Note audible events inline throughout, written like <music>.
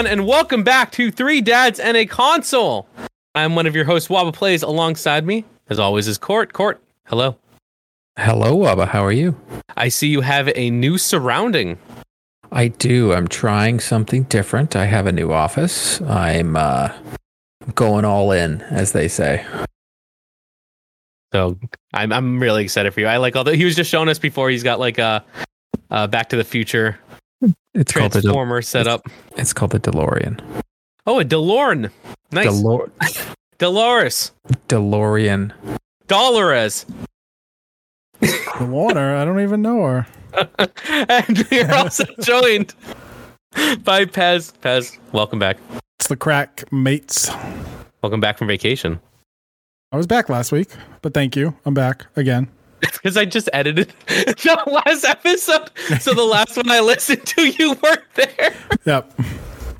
Everyone, and welcome back to Three Dads and a Console. I'm one of your hosts, Waba Plays. Alongside me, as always, is Court. Court, hello. Hello, Waba. How are you? I see you have a new surrounding. I do. I'm trying something different. I have a new office. I'm uh, going all in, as they say. So I'm I'm really excited for you. I like all the he was just showing us before. He's got like a, a Back to the Future It's called the transformer setup. it's called the DeLorean. Oh, a DeLorean. Nice. Delor- <laughs> Dolores. DeLorean. Dolores. The water, I don't even know her. <laughs> and we're also <laughs> joined by Pez. Pez, welcome back. It's the crack mates. Welcome back from vacation. I was back last week, but thank you. I'm back again. <laughs> Because I just edited <laughs> the last episode. So the last one I listened to, you weren't there. Yep.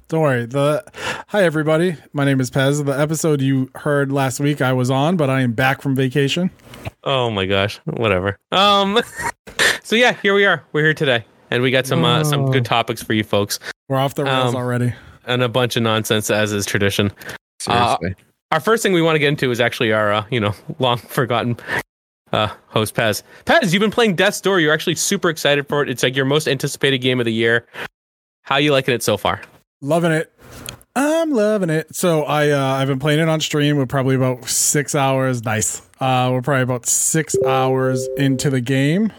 Don't worry. The Hi everybody. My name is Pez. The episode you heard last week I was on, but I am back from vacation. Oh my gosh. Whatever. Um <laughs> so yeah, here we are. We're here today. And we got some uh, some good topics for you folks. We're off the rails Um, already. And a bunch of nonsense as is tradition. Seriously. Our first thing we want to get into is actually our uh, you know, long forgotten uh host Pez. Pez, you've been playing Death's Door. You're actually super excited for it. It's like your most anticipated game of the year. How you liking it so far? Loving it. I'm loving it. So I uh, I've been playing it on stream. We're probably about six hours. Nice. Uh, we're probably about six hours into the game.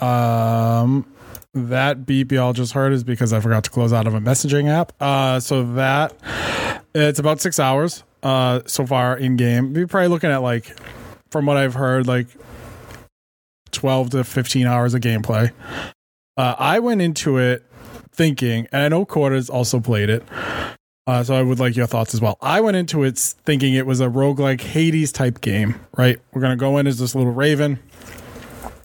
Um, that beep y'all just heard is because I forgot to close out of a messaging app. Uh, so that it's about six hours. Uh, so far in game. We're probably looking at like, from what I've heard, like twelve to fifteen hours of gameplay. Uh, I went into it thinking, and I know Court's also played it. Uh, so I would like your thoughts as well. I went into it thinking it was a roguelike Hades type game, right? We're going to go in as this little raven.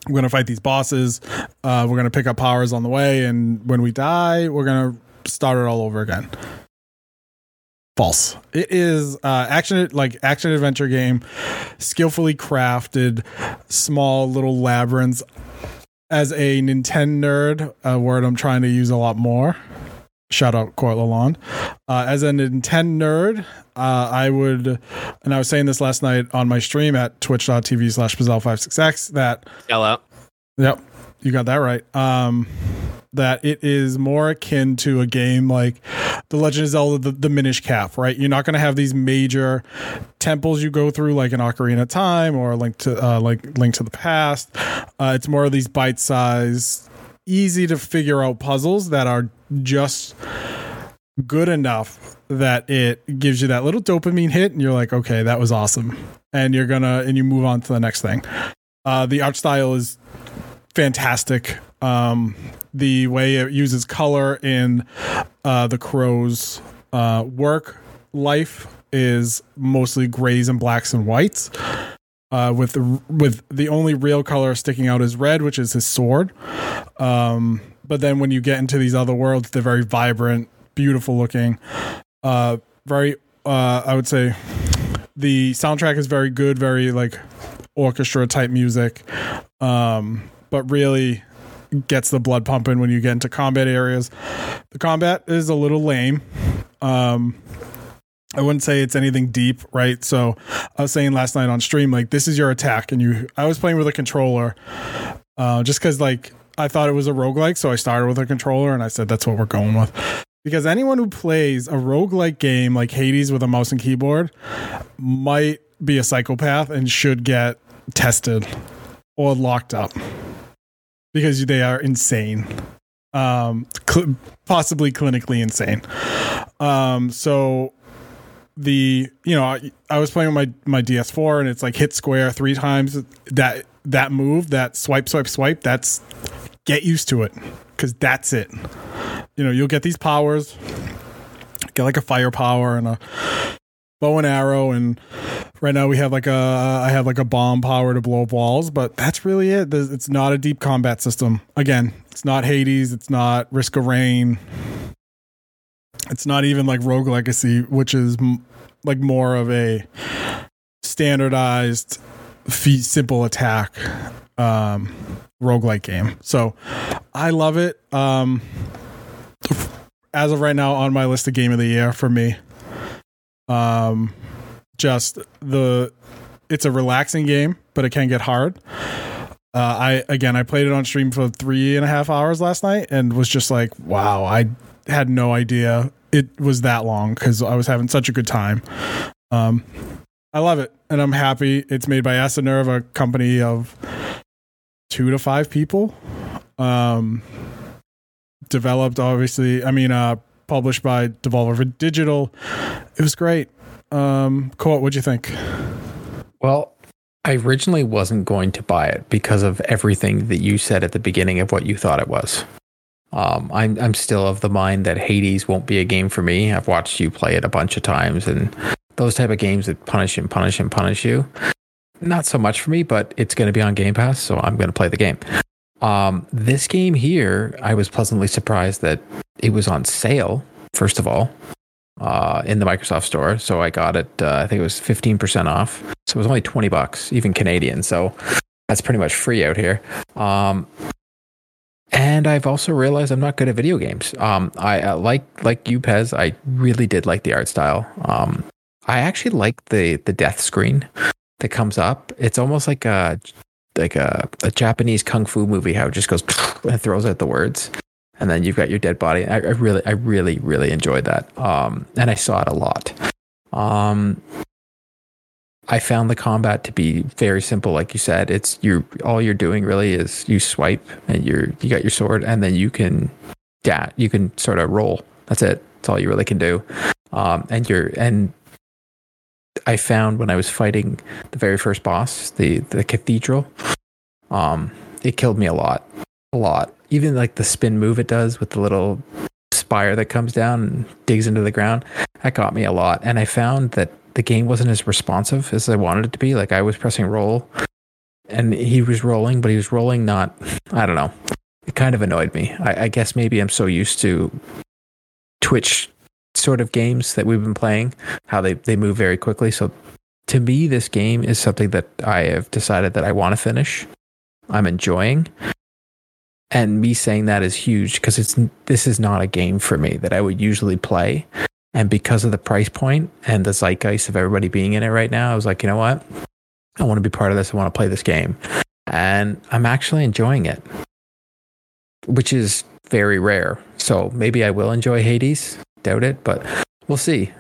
We're going to fight these bosses. Uh, we're going to pick up powers on the way. And when we die, we're going to start it all over again. False. It is uh, action like action adventure game, skillfully crafted, small little labyrinths as a Nintendo nerd, a word I'm trying to use a lot more. Shout out Court Lalonde. Uh, as a Nintendo nerd, uh, I would, and I was saying this last night on my stream at twitch.tv slash Bazel56x that, Yell out. yep, you got that right. Um, that it is more akin to a game like The Legend of Zelda, the, the Minish Cap, right? You're not going to have these major temples you go through like an Ocarina of Time or Link to uh, like Link to the Past. Uh, it's more of these bite-sized, easy to figure out puzzles that are just good enough that it gives you that little dopamine hit, and you're like, okay, that was awesome, and you're gonna and you move on to the next thing. Uh, the art style is fantastic. Um, the way it uses color in uh, the crow's uh, work life is mostly grays and blacks and whites. Uh, with the with the only real color sticking out is red, which is his sword. Um, but then when you get into these other worlds, they're very vibrant, beautiful looking. Uh, very, uh, I would say, the soundtrack is very good, very like orchestra type music. Um, but really gets the blood pumping when you get into combat areas. The combat is a little lame. Um, I wouldn't say it's anything deep, right? So I was saying last night on stream, like this is your attack, and you. I was playing with a controller, uh, just because like I thought it was a roguelike, so I started with a controller, and I said that's what we're going with. Because anyone who plays a roguelike game like Hades with a mouse and keyboard might be a psychopath and should get tested or locked up because they are insane. Um cl- possibly clinically insane. Um so the you know I, I was playing with my my ds4 and it's like hit square three times. That that move that swipe swipe swipe that's get used to it because that's it. You know you'll get these powers get like a firepower and a bow and arrow and right now we have like a i have like a bomb power to blow up walls but that's really it. It's not a deep combat system. Again it's not hades it's not risk of rain. It's not even like rogue legacy which is m- like more of a standardized fee- simple attack um roguelike game. So i love it. Um as of right now on my list of game of the year for me. Um, just the it's a relaxing game, but it can get hard. Uh, I again, I played it on stream for three and a half hours last night, and was just like, wow, I had no idea it was that long because I was having such a good time. Um, I love it, and I'm happy. It's made by Acid Nerve, a company of two to five people. Um, developed, obviously. I mean, uh, published by Devolver Digital. It was great. Um, Court, what'd you think? Well, I originally wasn't going to buy it because of everything that you said at the beginning of what you thought it was. Um, I'm I'm still of the mind that Hades won't be a game for me. I've watched you play it a bunch of times, and those type of games that punish and punish and punish you, not so much for me. But it's going to be on Game Pass, so I'm going to play the game. Um, this game here, I was pleasantly surprised that it was on sale. First of all, uh, in the Microsoft Store, so I got it. Uh, I think it was 15% off, so it was only 20 bucks, even Canadian. So that's pretty much free out here. Um, and I've also realized I'm not good at video games. Um, I uh, like like you, Pez. I really did like the art style. Um, I actually like the the death screen that comes up. It's almost like a like a, a Japanese kung fu movie. How it just goes <laughs> and throws out the words, and then you've got your dead body. I, I really, I really, really enjoyed that. Um, and I saw it a lot. Um, I found the combat to be very simple, like you said. It's you all you're doing really is you swipe and you're you got your sword and then you can yeah, you can sort of roll. That's it. That's all you really can do. Um, and you're and I found when I was fighting the very first boss, the the cathedral, um, it killed me a lot. A lot. Even like the spin move it does with the little spire that comes down and digs into the ground, that got me a lot. And I found that the game wasn't as responsive as I wanted it to be. Like I was pressing roll and he was rolling, but he was rolling not, I don't know. It kind of annoyed me. I, I guess maybe I'm so used to Twitch sort of games that we've been playing, how they, they move very quickly. So to me, this game is something that I have decided that I want to finish. I'm enjoying. And me saying that is huge because it's this is not a game for me that I would usually play. And because of the price point and the zeitgeist of everybody being in it right now, I was like, you know what? I want to be part of this. I want to play this game. And I'm actually enjoying it, which is very rare. So maybe I will enjoy Hades. Doubt it, but we'll see.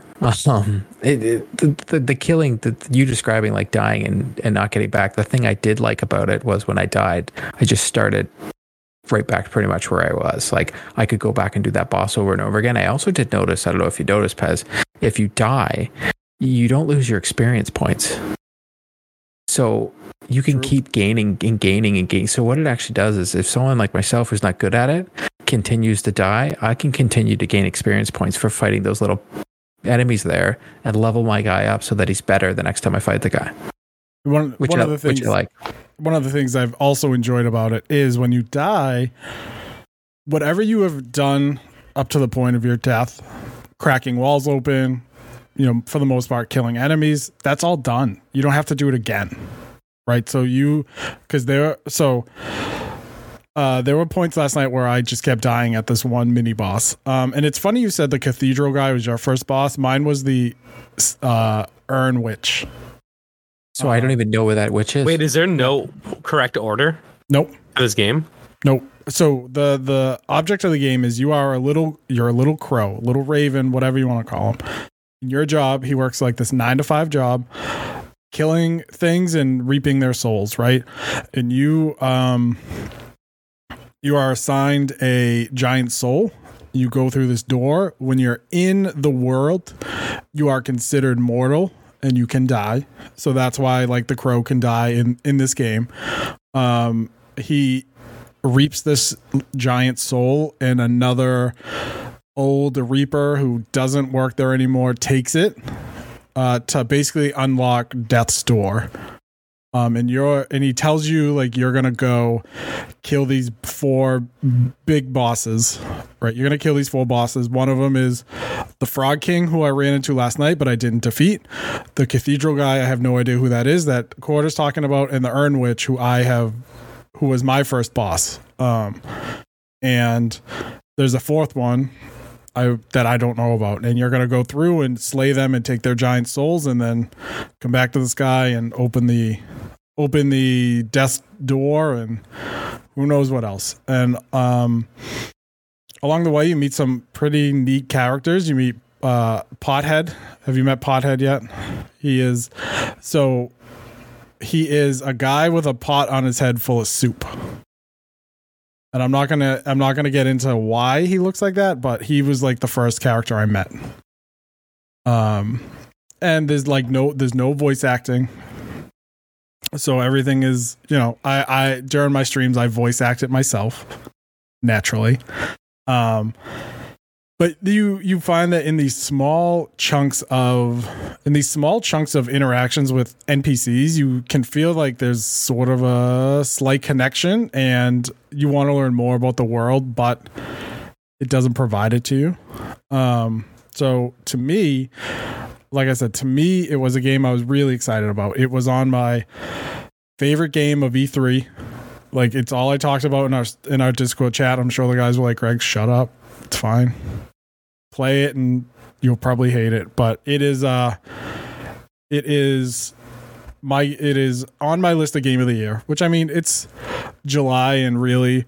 Um, it, it, the, the, the killing, that you describing like dying and, and not getting back. The thing I did like about it was when I died, I just started right back pretty much where I was. Like I could go back and do that boss over and over again. I also did notice, I don't know if you noticed, Pez, if you die, you don't lose your experience points. So you can True. keep gaining and gaining and gaining. So what it actually does is if someone like myself who's not good at it continues to die, I can continue to gain experience points for fighting those little enemies there and level my guy up so that he's better the next time I fight the guy. One, Which, one I, of the things like. one of the things I've also enjoyed about it is when you die, whatever you have done up to the point of your death, cracking walls open, you know, for the most part, killing enemies, that's all done. You don't have to do it again. Right. So you, because there, so, uh, there were points last night where I just kept dying at this one mini boss. Um, and it's funny you said the cathedral guy was your first boss. Mine was the uh, Urn Witch. So I don't even know where that witch is. Wait, is there no correct order Nope. for this game? Nope. So the the object of the game is you are a little you're a little crow, little raven, whatever you want to call him. In your job, he works like this nine to five job, killing things and reaping their souls, right? And you um you are assigned a giant soul. You go through this door. When you're in the world, you are considered mortal and you can die. So that's why like the crow can die in in this game. Um he reaps this giant soul and another old reaper who doesn't work there anymore takes it uh, to basically unlock death's door um, and you're and he tells you like you're gonna go kill these four big bosses right you're gonna kill these four bosses one of them is the frog king who i ran into last night but i didn't defeat the cathedral guy i have no idea who that is that Court's talking about and the urn witch who i have who was my first boss. Um, and there's a fourth one. I that I don't know about. And you're gonna go through and slay them and take their giant souls, and then come back to the sky and open the open the death door, and who knows what else. And um, along the way, you meet some pretty neat characters. You meet uh, Pothead. Have you met Pothead yet? He is so he is a guy with a pot on his head full of soup. And I'm not gonna I'm not gonna get into why he looks like that, but he was like the first character I met. Um and there's like no there's no voice acting. So everything is, you know, I I during my streams I voice act it myself naturally. Um but you you find that in these small chunks of in these small chunks of interactions with npcs you can feel like there's sort of a slight connection and you want to learn more about the world but it doesn't provide it to you? Um so to me like i said to me it was a game i was really excited about. It was on my favorite game of e3 like it's all i talked about in our in our discord chat. I'm sure the guys were like greg shut up it's fine. Play it and you'll probably hate it, but it is uh it is my it is on my list of game of the year, which I mean it's July and really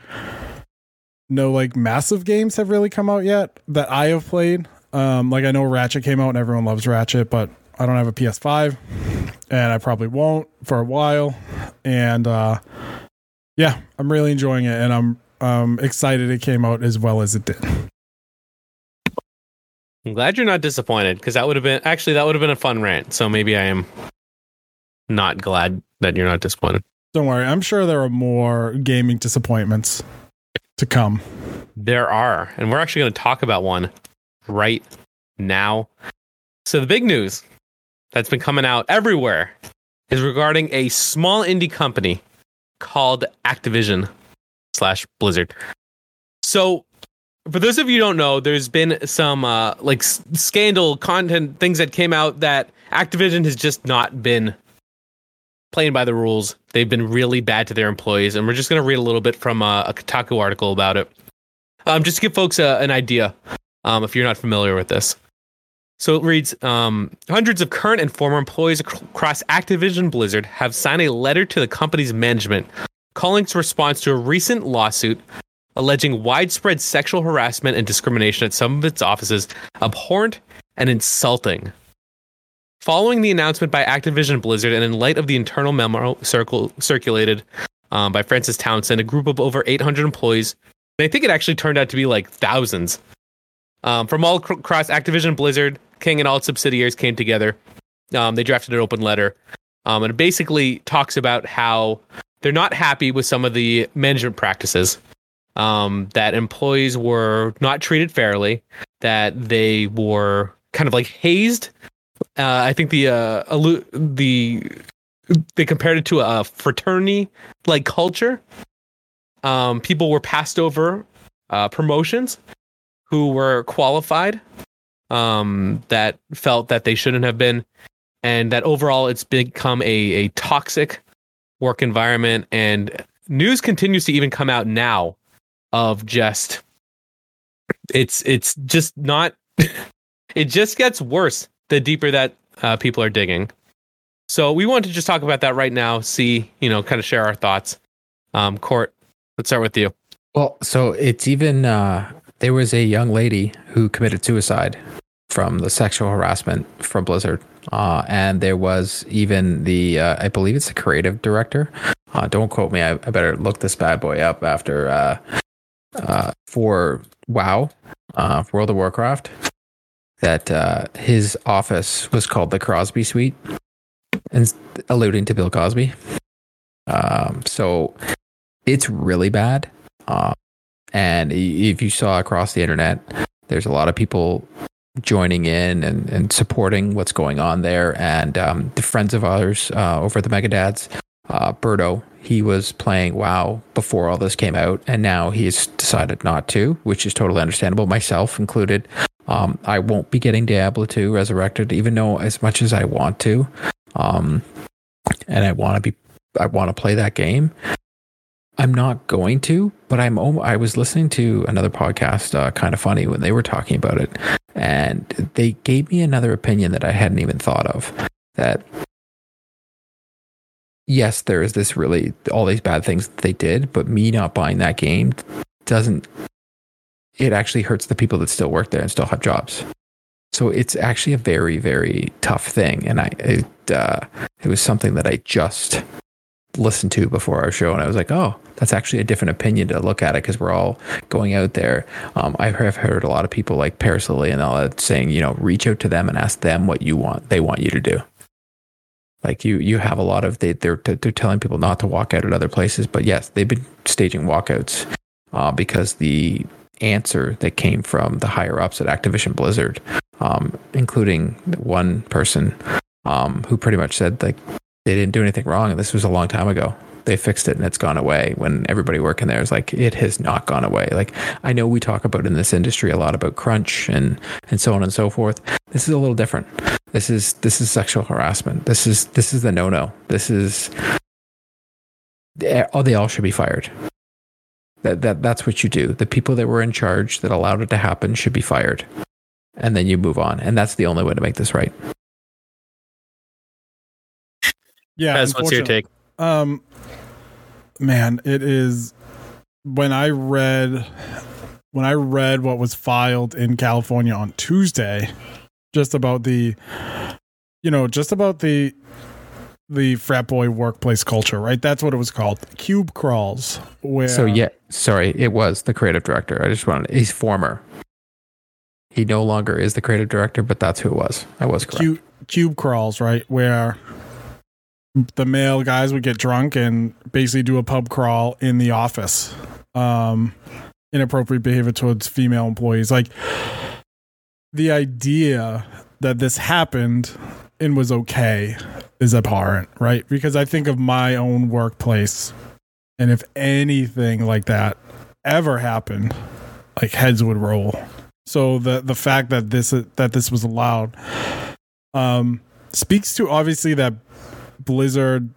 no like massive games have really come out yet that I have played. Um like I know Ratchet came out and everyone loves Ratchet, but I don't have a PS5 and I probably won't for a while. And uh yeah, I'm really enjoying it and I'm um excited it came out as well as it did. I'm glad you're not disappointed because that would have been actually that would have been a fun rant. So maybe I am not glad that you're not disappointed. Don't worry, I'm sure there are more gaming disappointments to come. There are, and we're actually going to talk about one right now. So the big news that's been coming out everywhere is regarding a small indie company called Activision slash Blizzard. So for those of you don't know, there's been some uh, like s- scandal content things that came out that Activision has just not been playing by the rules. They've been really bad to their employees, and we're just going to read a little bit from uh, a Kotaku article about it, um, just to give folks a, an idea um, if you're not familiar with this. So it reads um, Hundreds of current and former employees across Activision Blizzard have signed a letter to the company's management calling its response to a recent lawsuit alleging widespread sexual harassment and discrimination at some of its offices abhorrent and insulting. Following the announcement by Activision Blizzard and in light of the internal memo circle, circulated um, by Frances Townsend, a group of over 800 employees, and I think it actually turned out to be like thousands um, from all ac- across Activision Blizzard, King, and all subsidiaries came together. Um, they drafted an open letter, um, and it basically talks about how they're not happy with some of the management practices. Um, that employees were not treated fairly, that they were kind of like hazed. Uh, I think the uh, allu- the they compared it to a fraternity like culture. Um, people were passed over uh, promotions who were qualified um, that felt that they shouldn't have been, and that overall it's become a, a toxic work environment. And news continues to even come out now of just it's it's just not <laughs> it just gets worse the deeper that uh, people are digging. So we want to just talk about that right now. See, you know, kind of share our thoughts. Um, Court, let's start with you. Well, so it's even uh, there was a young lady who committed suicide from the sexual harassment from Blizzard, uh, and there was even the uh, I believe it's the creative director. Uh, don't quote me. I, I better look this bad boy up after uh, uh, for WoW, uh, World of Warcraft. That his office was called the Cosby Suite, and alluding to Bill Cosby. Um, so it's really bad. Uh, and if you saw across the internet, there's a lot of people joining in and, and supporting what's going on there. And um, the friends of ours uh, over at the Megadads, uh, Berto, he was playing WoW before all this came out, and now he's decided not to, which is totally understandable, myself included. Um, I won't be getting Diablo 2 Resurrected, even though as much as I want to, um, and I want to be, I want to play that game. I'm not going to, but I'm. I was listening to another podcast, uh, kind of funny, when they were talking about it, and they gave me another opinion that I hadn't even thought of. That yes, there is this really all these bad things that they did, but me not buying that game doesn't. It actually hurts the people that still work there and still have jobs. So it's actually a very, very tough thing, and I it, uh, it was something that I just listened to before our show, and I was like, oh, that's actually a different opinion to look at it because we're all going out there. Um, I have heard a lot of people like Parris Lilly and all that saying, you know, reach out to them and ask them what you want, they want you to do. Like you, you have a lot of they, they're they're telling people not to walk out at other places, but yes, they've been staging walkouts uh, because the answer that came from the higher ups at Activision Blizzard, um, including one person um, who pretty much said like they didn't do anything wrong, and this was a long time ago. They fixed it and it's gone away. When everybody working there is like, it has not gone away. Like I know we talk about in this industry a lot about crunch and and so on and so forth. This is a little different. This is this is sexual harassment. This is this is the no no. This is oh they all should be fired. That that that's what you do. The people that were in charge that allowed it to happen should be fired, and then you move on. And that's the only way to make this right. Yeah, Pez, what's your take? Um, man, it is when I read when I read what was filed in California on Tuesday, just about the, you know, just about the the frat boy workplace culture, right? That's what it was called, cube crawls. Where So yeah, sorry, it was the creative director. I just wanted he's former. He no longer is the creative director, but that's who it was. I was correct. cube, cube crawls, right? Where the male guys would get drunk and basically do a pub crawl in the office. Um, inappropriate behavior towards female employees. Like the idea that this happened and was okay is abhorrent, right? Because I think of my own workplace, and if anything like that ever happened, like heads would roll. So the the fact that this that this was allowed um, speaks to obviously that Blizzard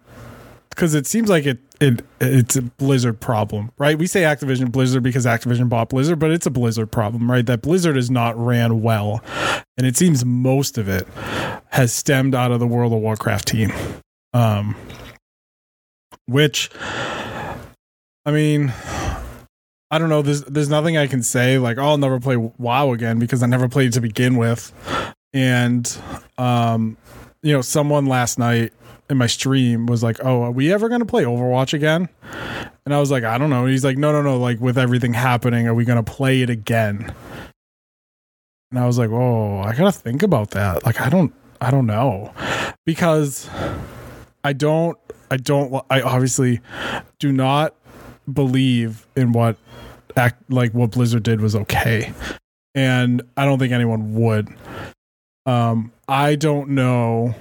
because it seems like it it it's a Blizzard problem, right? We say Activision Blizzard because Activision bought Blizzard, but it's a Blizzard problem, right? That Blizzard is not ran well, and it seems most of it has stemmed out of the World of Warcraft team, um, which I mean. I don't know. There's there's nothing I can say like oh, I'll never play WoW again because I never played to begin with, and um, you know, someone last night in my stream was like, "Oh, are we ever going to play Overwatch again?" And I was like, "I don't know." And he's like, "No, no, no. Like with everything happening, are we going to play it again?" And I was like, "Oh, I got to think about that. Like I don't I don't know." Because I don't I don't I obviously do not believe in what act like what Blizzard did was okay. And I don't think anyone would. Um I don't know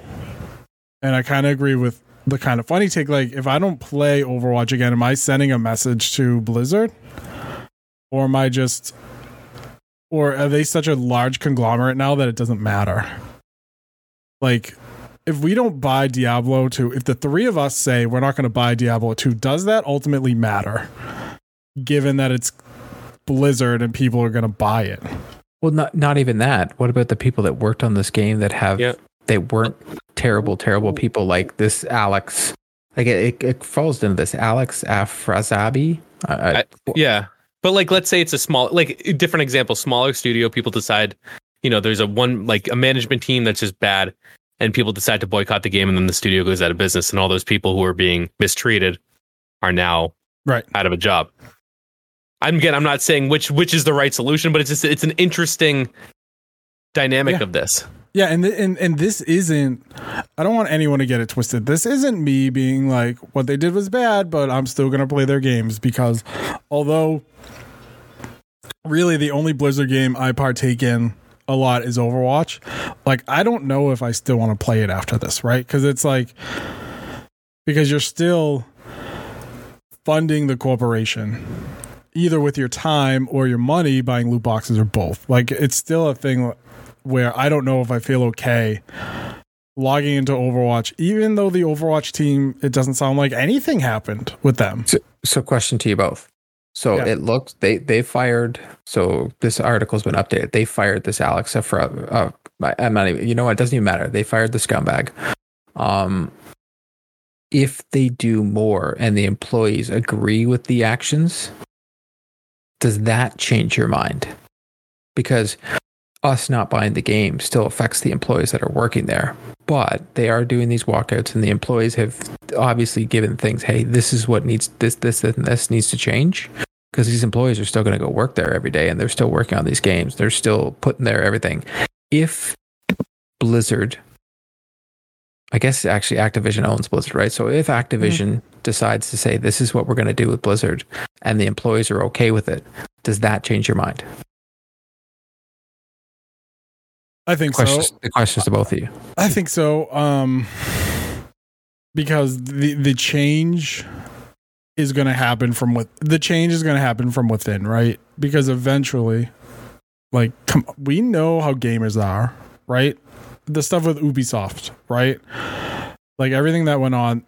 and I kind of agree with the kind of funny take. Like, if I don't play Overwatch again, am I sending a message to Blizzard, or am I just, or are they such a large conglomerate now that it doesn't matter? Like, if we don't buy Diablo 2, if the three of us say we're not going to buy Diablo 2, does that ultimately matter? Given that it's Blizzard and people are going to buy it. Well, not not even that. What about the people that worked on this game that have Yeah. They weren't terrible, terrible people like this Alex. Like it, it, it falls into this Alex Afrasiabi. I, I, I- Yeah. But like let's say it's a small like different example, smaller studio, people decide, you know, there's a one like a management team that's just bad and people decide to boycott the game and then the studio goes out of business and all those people who are being mistreated are now Right. out of a job. I'm again I'm not saying which which is the right solution, but it's just it's an interesting dynamic Yeah. of this. Yeah, and th- and and this isn't. I don't want anyone to get it twisted. This isn't me being like what they did was bad, but I'm still gonna play their games because although really the only Blizzard game I partake in a lot is Overwatch. Like I don't know if I still want to play it after this, right? Because it's like because you're still funding the corporation either with your time or your money buying loot boxes or both. Like it's still a thing where I don't know if I feel okay logging into Overwatch, even though the Overwatch team, it doesn't sound like anything happened with them. So, so question to you both. So Yeah. it looks they they fired. So this article's been updated. They fired this Alex for. Uh, I'm not even. You know what? It doesn't even matter. They fired the scumbag. Um, if they do more and the employees agree with the actions, does that change your mind? Because us not buying the game still affects the employees that are working there. But they are doing these walkouts, and the employees have obviously given things. Hey, this is what needs this, this, and this needs to change because these employees are still going to go work there every day, and they're still working on these games. They're still putting their everything. If Blizzard, I guess actually Activision owns Blizzard, right? So if Activision mm-hmm. decides to say this is what we're going to do with Blizzard, and the employees are okay with it, does that change your mind? I think so. Questions, the questions to both of you. I think so. Um, because the the change is going to happen from with the change is going to happen from within, right? Because eventually, like, come, we know how gamers are, right? The stuff with Ubisoft, right? Like everything that went on,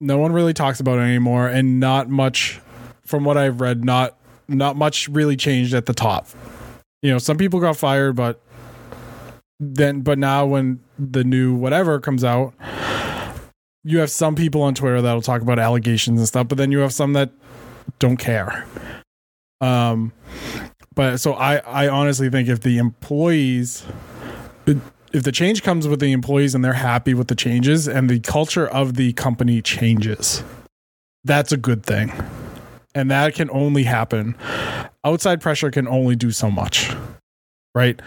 no one really talks about it anymore, and not much, from what I've read, not not much really changed at the top. You know, some people got fired, but then but now when the new whatever comes out you have some people on twitter that'll talk about allegations and stuff but then you have some that don't care. Um but so i i honestly think if the employees if the change comes with the employees and they're happy with the changes and the culture of the company changes that's a good thing. And that can only happen outside pressure can only do so much right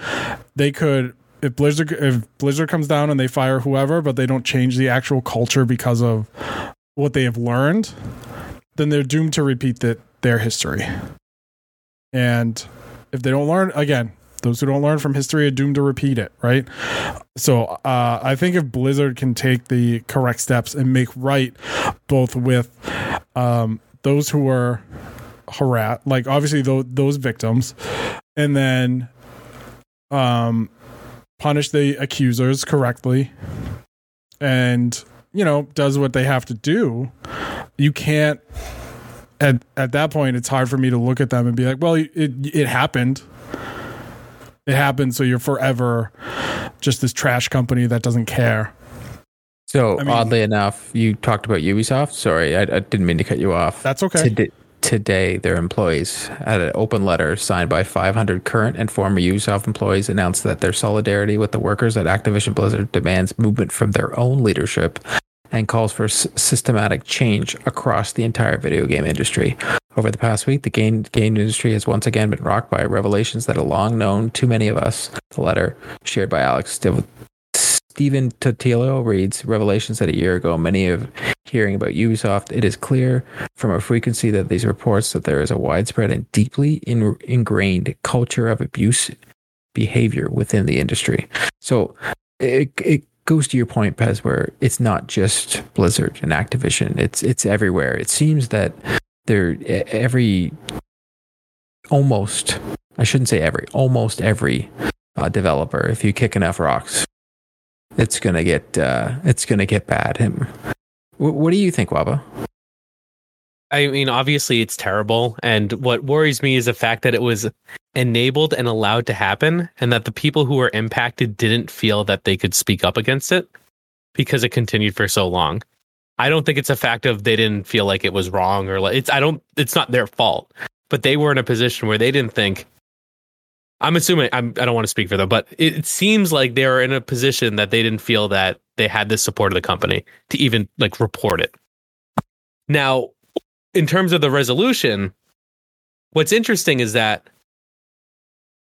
they could if Blizzard if Blizzard comes down and they fire whoever, but they don't change the actual culture because of what they have learned, then they're doomed to repeat their history. And if they don't learn again, those who don't learn from history are doomed to repeat it, right? So uh, I think if Blizzard can take the correct steps and make right both with um, those who were harassed, like obviously those, those victims, and then um, punish the accusers correctly and you know does what they have to do. You can't at at that point it's hard for me to look at them and be like well it it happened. It happened so you're forever just this trash company that doesn't care. So I mean- oddly enough, you talked about Ubisoft. Sorry, I, I didn't mean to cut you off. that's okay. Today, today, their employees at an open letter signed by 500 current and former Ubisoft employees announced that their solidarity with the workers at Activision Blizzard demands movement from their own leadership and calls for s- systematic change across the entire video game industry. Over the past week, the game, game industry has once again been rocked by revelations that have long known to many of us. The letter, shared by Alex Stephen Totilo, reads Revelations that a year ago, many of hearing about Ubisoft, it is clear from a frequency that these reports that there is a widespread and deeply in, ingrained culture of abuse behavior within the industry. So it, it goes to your point, Pez, where it's not just Blizzard and Activision; it's it's everywhere. It seems that there every almost I shouldn't say every almost every uh, developer, if you kick enough rocks, it's gonna get uh, it's gonna get bad. Him. What, what do you think, Waba? I mean, obviously it's terrible. And what worries me is the fact that it was enabled and allowed to happen, and that the people who were impacted didn't feel that they could speak up against it because it continued for so long. I don't think it's a fact of they didn't feel like it was wrong or like it's I don't it's not their fault, but they were in a position where they didn't think I'm assuming I'm, I don't want to speak for them, but it, seems like they are in a position that they didn't feel that they had the support of the company to even like report it. Now, in terms of the resolution, what's interesting is that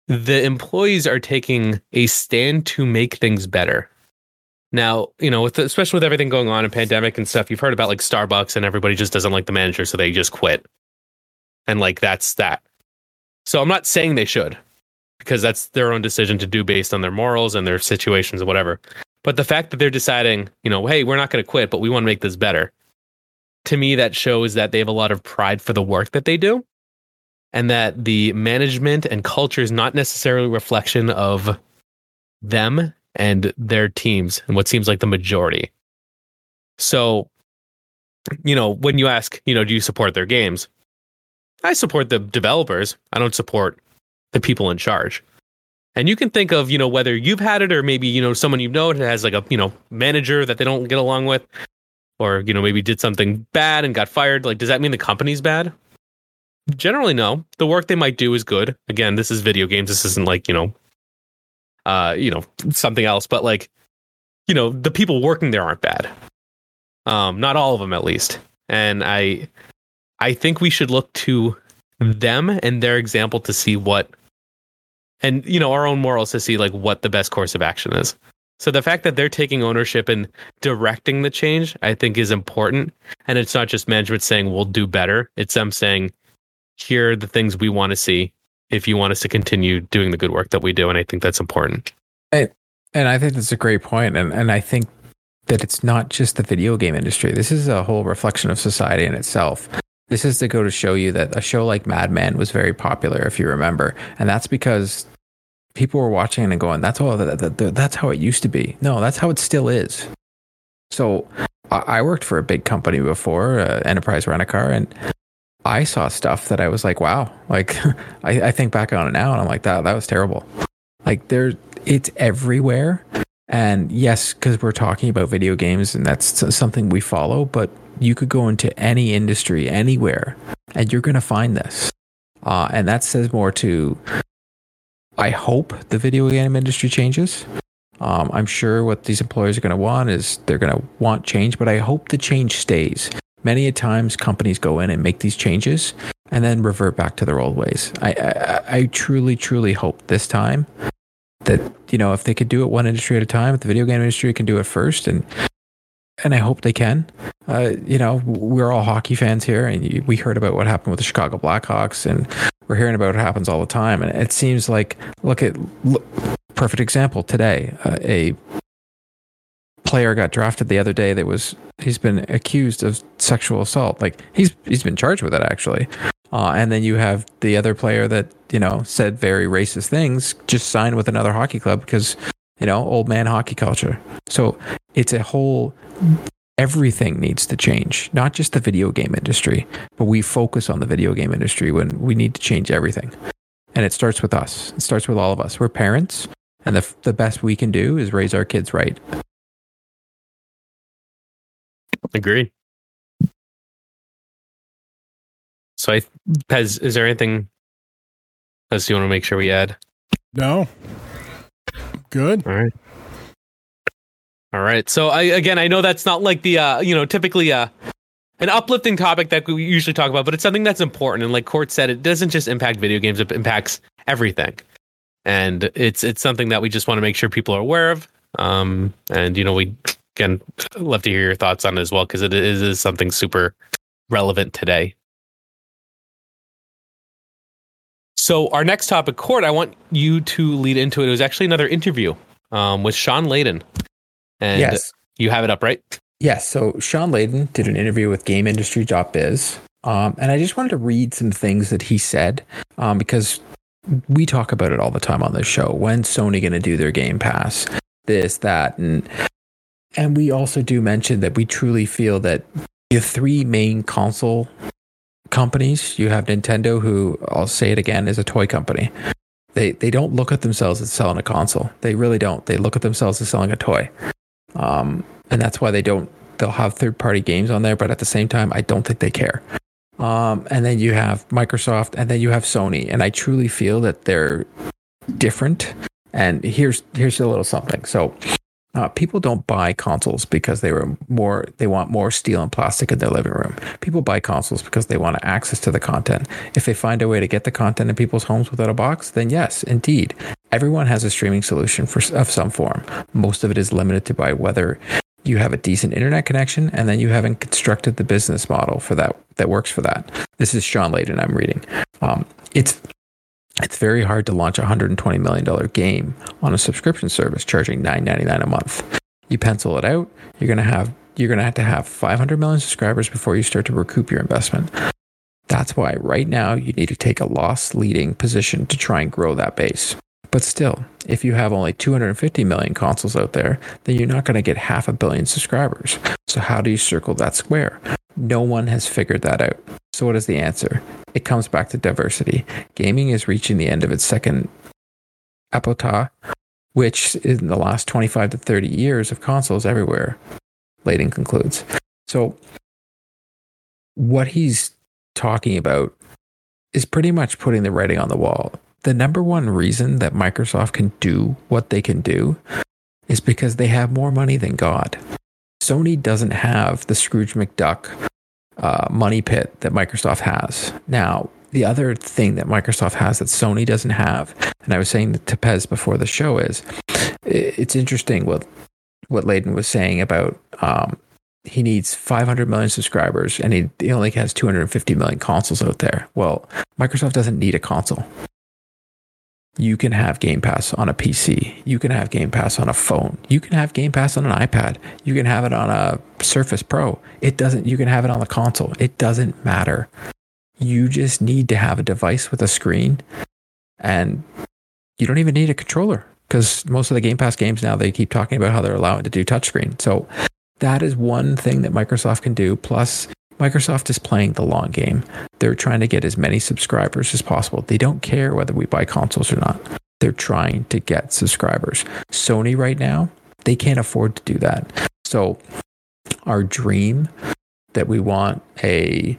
the employees are taking a stand to make things better. Now, you know, with especially with everything going on in pandemic and stuff, you've heard about like Starbucks and everybody just doesn't like the manager, so they just quit. And like that's that. So I'm not saying they should, because that's their own decision to do based on their morals and their situations and whatever. But the fact that they're deciding, you know, hey, we're not going to quit, but we want to make this better. To me, that shows that they have a lot of pride for the work that they do, and that the management and culture is not necessarily a reflection of them and their teams and what seems like the majority. So you know, when you ask, you know, do you support their games? I support the developers. I don't support the people in charge. And you can think of, you know, whether you've had it or maybe, you know, someone you know has like a, you know, manager that they don't get along with or, you know, maybe did something bad and got fired. Like, does that mean the company's bad? Generally, no. The work they might do is good. Again, this is video games. This isn't like, you know, uh, you know, something else, but like, you know, the people working there aren't bad. Um, not all of them at least. And I I think we should look to them and their example to see what and you know our own morals to see like what the best course of action is. So the fact that they're taking ownership and directing the change i think is important. And it's not just management saying we'll do better. It's them saying here are the things we want to see if you want us to continue doing the good work that we do. And i think that's important. And, and i think that's a great point and, and i think that it's not just the video game industry. This is a whole reflection of society in itself this is to go to show you that a show like Mad Men was very popular, if you remember, and that's because people were watching and going, "That's all. That, that, that's how it used to be." No, that's how it still is. So, I worked for a big company before, uh, Enterprise Rent a Car, and I saw stuff that I was like, "Wow!" Like, <laughs> I, I think back on it now, and I'm like, "That that was terrible." Like, there, it's everywhere. And yes, because we're talking about video games, and that's something we follow, but you could go into any industry anywhere and you're going to find this. Uh, and that says more to, I hope the video game industry changes. Um, I'm sure what these employers are going to want is they're going to want change, but I hope the change stays. Many a times companies go in and make these changes and then revert back to their old ways. I, I, I truly, truly hope this time that, you know, if they could do it one industry at a time, if the video game industry can do it first and and I hope they can. Uh, you know, we're all hockey fans here, and we heard about what happened with the Chicago Blackhawks, and we're hearing about what happens all the time. And it seems like, look at look, perfect example today. Uh, a player got drafted the other day that was he's been accused of sexual assault. Like he's he's been charged with it actually. Uh, and then you have the other player that you know said very racist things, just signed with another hockey club because you know old man hockey culture. So it's a whole everything needs to change, not just the video game industry, but we focus on the video game industry when we need to change everything. And it starts with us. It starts with all of us. We're parents, and the the best we can do is raise our kids right. Agreed. So, I, Pez, is there anything else you want to make sure we add? No. Good. All right. All right. So I again, I know that's not like the uh, you know typically uh, an uplifting topic that we usually talk about, but it's something that's important. And like Court said, it doesn't just impact video games; it impacts everything. And it's it's something that we just want to make sure people are aware of. Um, and you know, we again love to hear your thoughts on it as well because it is, something super relevant today. So our next topic, Court, I want you to lead into it. It was actually another interview um, with Shawn Layden. And yes. you have it up, right? Yes. So Shawn Layden did an interview with GameIndustry.biz. Um, and I just wanted to read some things that he said um, because we talk about it all the time on this show. When's Sony going to do their Game Pass? This, that, and and we also do mention that we truly feel that the three main console companies. You have Nintendo, who I'll say it again is a toy company. They they don't look at themselves as selling a console. They really don't. They look at themselves as selling a toy. Um, and that's why they don't. They'll have third party games on there, but at the same time, I don't think they care. Um, and then you have Microsoft, and then you have Sony, and I truly feel that they're different. And here's here's a little something. So uh, people don't buy consoles because they were more they want more steel and plastic in their living room. People buy consoles because they want access to the content. If they find a way to get the content in people's homes without a box, then yes, indeed, everyone has a streaming solution for of some form. Most of it is limited to by whether you have a decent internet connection and then you haven't constructed the business model for that that works for that. This is Shawn Layden I'm reading. Um, it's it's very hard to launch a $120 million game on a subscription service charging $9.99 a month. You pencil it out, you're going to have you're going to have to have 500 million subscribers before you start to recoup your investment. That's why right now you need to take a loss leading position to try and grow that base. But still, if you have only 250 million consoles out there, then you're not going to get half a billion subscribers. So, how do you circle that square? No one has figured that out. So, what is the answer? It comes back to diversity. Gaming is reaching the end of its second epitaph, which in the last 25 to 30 years of consoles everywhere, Layden concludes. So, what he's talking about is pretty much putting the writing on the wall. The number one reason that Microsoft can do what they can do is because they have more money than God. Sony doesn't have the Scrooge McDuck uh, money pit that Microsoft has. Now, the other thing that Microsoft has that Sony doesn't have, and I was saying to Pez before the show, is it's interesting what what Layden was saying about um, he needs 500 million subscribers and he, he only has 250 million consoles out there. Well, Microsoft doesn't need a console. You can have Game Pass on a PC. You can have Game Pass on a phone. You can have Game Pass on an iPad. You can have it on a Surface Pro. It doesn't, you can have it on the console. It doesn't matter. You just need to have a device with a screen and you don't even need a controller because most of the Game Pass games now they keep talking about how they're allowing to do touchscreen. So that is one thing that Microsoft can do. Plus, Microsoft is playing the long game. They're trying to get as many subscribers as possible. They don't care whether we buy consoles or not. They're trying to get subscribers. Sony right now, they can't afford to do that. So, our dream that we want a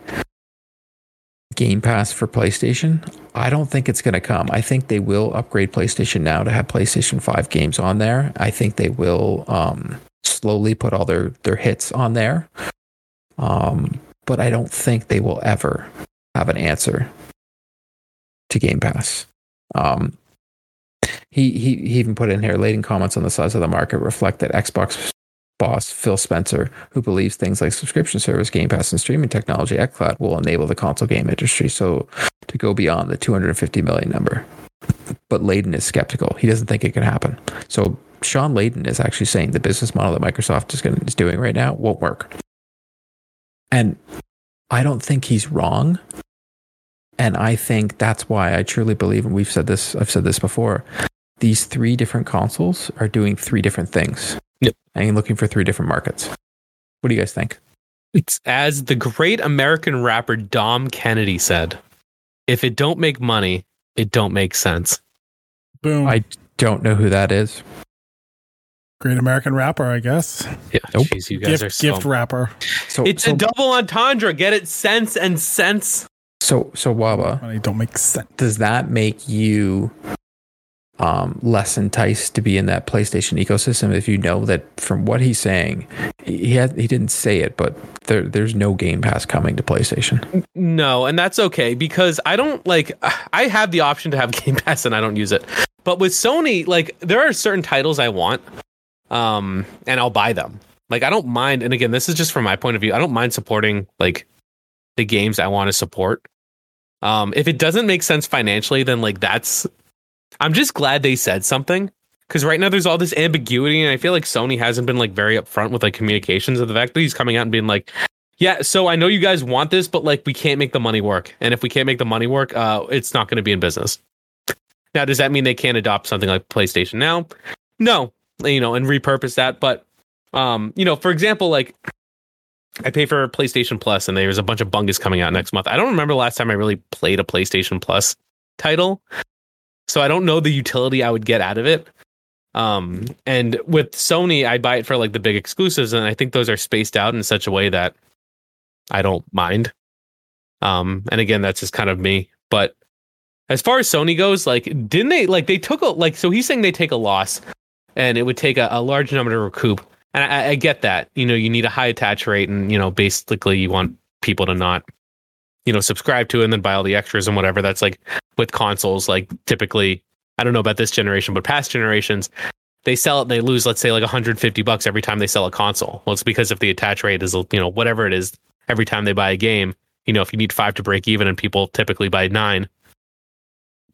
Game Pass for PlayStation, I don't think it's going to come. I think they will upgrade PlayStation now to have PlayStation 5 games on there. I think they will um, slowly put all their their hits on there. Um, but I don't think they will ever have an answer to Game Pass. Um, he, he he even put in here Layden comments on the size of the market reflect that Xbox boss Phil Spencer, who believes things like subscription service, Game Pass, and streaming technology, xCloud, will enable the console game industry so to go beyond the 250 million number. But Layden is skeptical. He doesn't think it can happen. So Shawn Layden is actually saying the business model that Microsoft is, going, is doing right now won't work. And I don't think he's wrong. And I think that's why I truly believe, and we've said this, I've said this before, these three different consoles are doing three different things. Yep. And looking for three different markets. What do you guys think? It's as the great American rapper Dom Kennedy said, if it don't make money, it don't make sense. Boom. I don't know who that is. Great American rapper, I guess. Yeah. Nope. Jeez, you guys Gift, are so gift rapper. So It's so, a double entendre. Get it? Sense and sense. so so Waba, Money don't make sense. does that make you um, less enticed to be in that PlayStation ecosystem if you know that from what he's saying, he had he didn't say it, but there there's no Game Pass coming to PlayStation. No, and that's okay because I don't like <sighs> I have the option to have <laughs> Game Pass and I don't use it. But with Sony, like there are certain titles I want um and I'll buy them. Like I don't mind and again, this is just from my point of view. I don't mind supporting like the games I want to support. Um if it doesn't make sense financially then like that's I'm just glad they said something because right now there's all this ambiguity and I feel like Sony hasn't been like very upfront with like communications of the fact that he's coming out and being like yeah, so I know you guys want this, but like we can't make the money work. And if we can't make the money work, uh, it's not going to be in business. Now, does that mean they can't adopt something like PlayStation Now? No, you know, and repurpose that. But, um, you know, for example, like I pay for PlayStation Plus, and there's a bunch of bungus coming out next month. I don't remember the last time I really played a PlayStation Plus title, so I don't know the utility I would get out of it. Um, and with Sony, I buy it for like the big exclusives, and I think those are spaced out in such a way that I don't mind. Um, and again, that's just kind of me. But as far as Sony goes, like, didn't they like they took a like so he's saying they take a loss and it would take a, a large number to recoup. And I, I get that. You know, you need a high attach rate and you know, basically you want people to not, you know, subscribe to it and then buy all the extras and whatever. That's like with consoles, like typically I don't know about this generation, but past generations, they sell it, they lose, let's say, like 150 bucks every time they sell a console. Well, it's because if the attach rate is, you know, whatever it is, every time they buy a game, you know, if you need five to break even and people typically buy nine.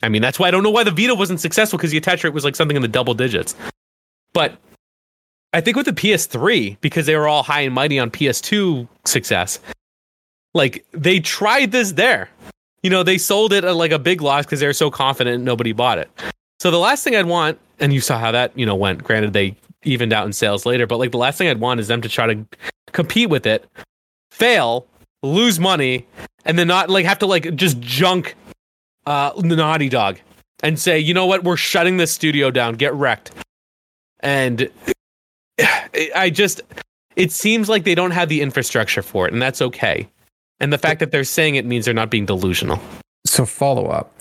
I mean, that's why I don't know why the Vita wasn't successful because the attach rate was like something in the double digits. But I think with the PS3, because they were all high and mighty on PS2 success, like they tried this there. You know, they sold it at like a big loss because they were so confident nobody bought it. So the last thing I'd want, and you saw how that you know went. Granted, they evened out in sales later, but like the last thing I'd want is them to try to compete with it, fail, lose money, and then not like have to like just junk uh Naughty Dog and say, you know what, we're shutting this studio down, get wrecked. And I just it seems like they don't have the infrastructure for it, and that's okay. And the fact that they're saying it means they're not being delusional. So follow up,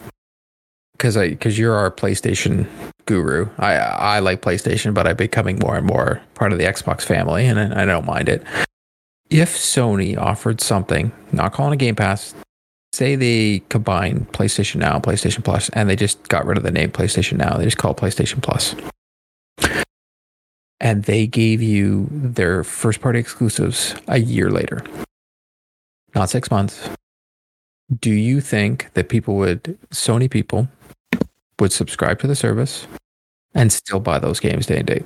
because I because you're our PlayStation guru. I I like PlayStation, but I'm becoming more and more part of the Xbox family, and I, don't mind it. If Sony offered something, not calling a Game Pass, say they combine PlayStation Now and PlayStation Plus, and they just got rid of the name PlayStation Now, they just call it PlayStation Plus, and they gave you their first party exclusives a year later, not six months. Do you think that people would, Sony people, would subscribe to the service and still buy those games day and date?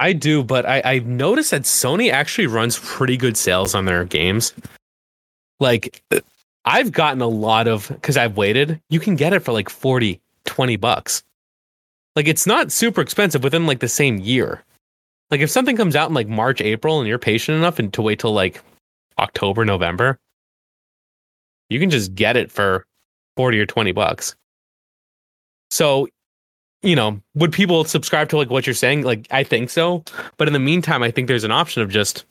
I do, but I, I noticed that Sony actually runs pretty good sales on their games. Like, I've gotten a lot of, because I've waited, you can get it for like 40, 20 bucks. Like, it's not super expensive within like the same year. Like, if something comes out in like March, April, and you're patient enough and to wait till like October, November, you can just get it for 40 or 20 bucks. So you know, would people subscribe to like what you're saying? Like, I think so. But in the meantime, I think there's an option of just,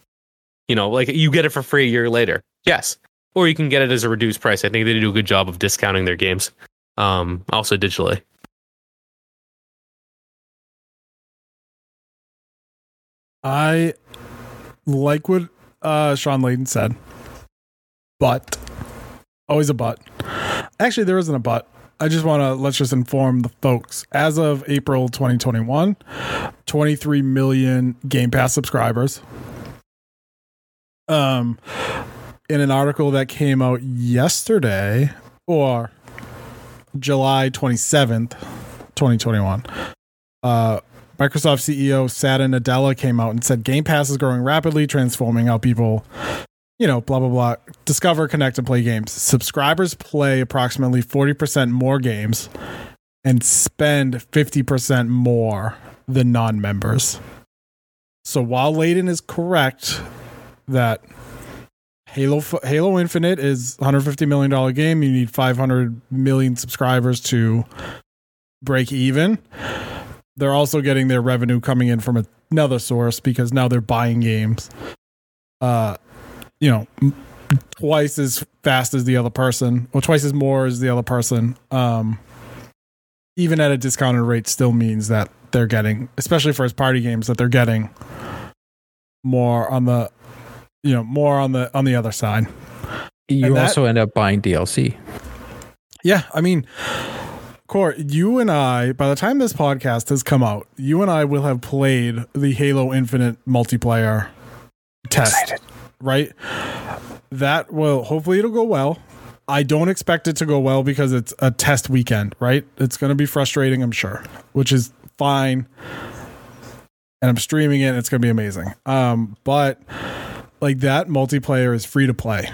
you know, like you get it for free a year later. Yes. Or you can get it as a reduced price. I think they do a good job of discounting their games, um, also digitally. I like what uh, Shawn Layden said, but always a but. Actually, there isn't a but. I just want to let's just inform the folks. As of April 2021, 23 million Game Pass subscribers. Um, in an article that came out yesterday or July 27th, 2021, uh, Microsoft CEO Satya Nadella came out and said Game Pass is growing rapidly, transforming how people you know, blah, blah, blah. Discover, connect, and play games. Subscribers play approximately 40% more games and spend 50% more than non members. So while Layden is correct that Halo Halo Infinite is $150 million game, you need 500 million subscribers to break even. They're also getting their revenue coming in from another source because now they're buying games. Uh, you know twice as fast as the other person or twice as more as the other person. Um even at a discounted rate still means that they're getting especially for his party games that they're getting more on the you know more on the on the other side. You that, also end up buying dlc yeah i mean Court, you and I, by the time this podcast has come out, you and I will have played the Halo Infinite multiplayer test. Excited right? That will hopefully it'll go well. I don't expect it to go well because it's a test weekend, right? It's going to be frustrating, I'm sure, which is fine. And I'm streaming it, it's going to be amazing. Um, but like that multiplayer is free to play.